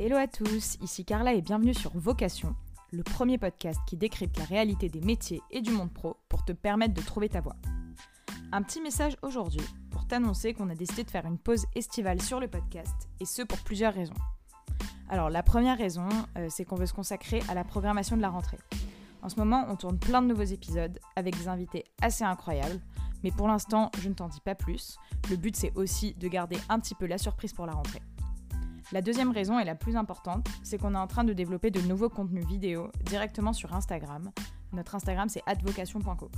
Hello à tous, ici Carla et bienvenue sur Vocation, le premier podcast qui décrypte la réalité des métiers et du monde pro pour te permettre de trouver ta voie. Un petit message aujourd'hui pour t'annoncer qu'on a décidé de faire une pause estivale sur le podcast, et ce pour plusieurs raisons. Alors la première raison, euh, c'est qu'on veut se consacrer à la programmation de la rentrée. En ce moment, on tourne plein de nouveaux épisodes avec des invités assez incroyables, mais pour l'instant, je ne t'en dis pas plus. Le but, c'est aussi de garder un petit peu la surprise pour la rentrée. La deuxième raison et la plus importante, c'est qu'on est en train de développer de nouveaux contenus vidéo directement sur Instagram. Notre Instagram, c'est advocation.co.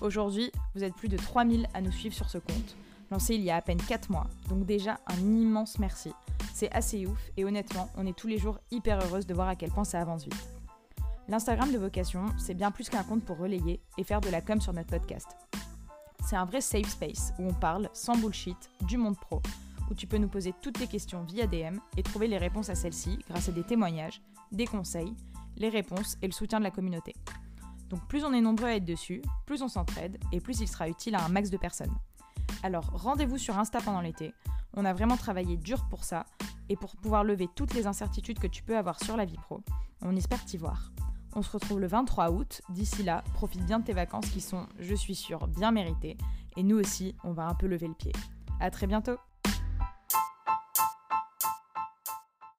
Aujourd'hui, vous êtes plus de 3000 à nous suivre sur ce compte, lancé il y a à peine 4 mois, donc déjà un immense merci. C'est assez ouf et honnêtement, on est tous les jours hyper heureuse de voir à quel point ça avance vite. L'Instagram de Vocation, c'est bien plus qu'un compte pour relayer et faire de la com sur notre podcast. C'est un vrai safe space où on parle sans bullshit du monde pro, où tu peux nous poser toutes tes questions via DM et trouver les réponses à celles-ci grâce à des témoignages, des conseils, les réponses et le soutien de la communauté. Donc plus on est nombreux à être dessus, plus on s'entraide et plus il sera utile à un max de personnes. Alors rendez-vous sur Insta pendant l'été, on a vraiment travaillé dur pour ça et pour pouvoir lever toutes les incertitudes que tu peux avoir sur la vie pro. On espère t'y voir. On se retrouve le 23 août. D'ici là, profite bien de tes vacances qui sont, je suis sûre, bien méritées. Et nous aussi, on va un peu lever le pied. À très bientôt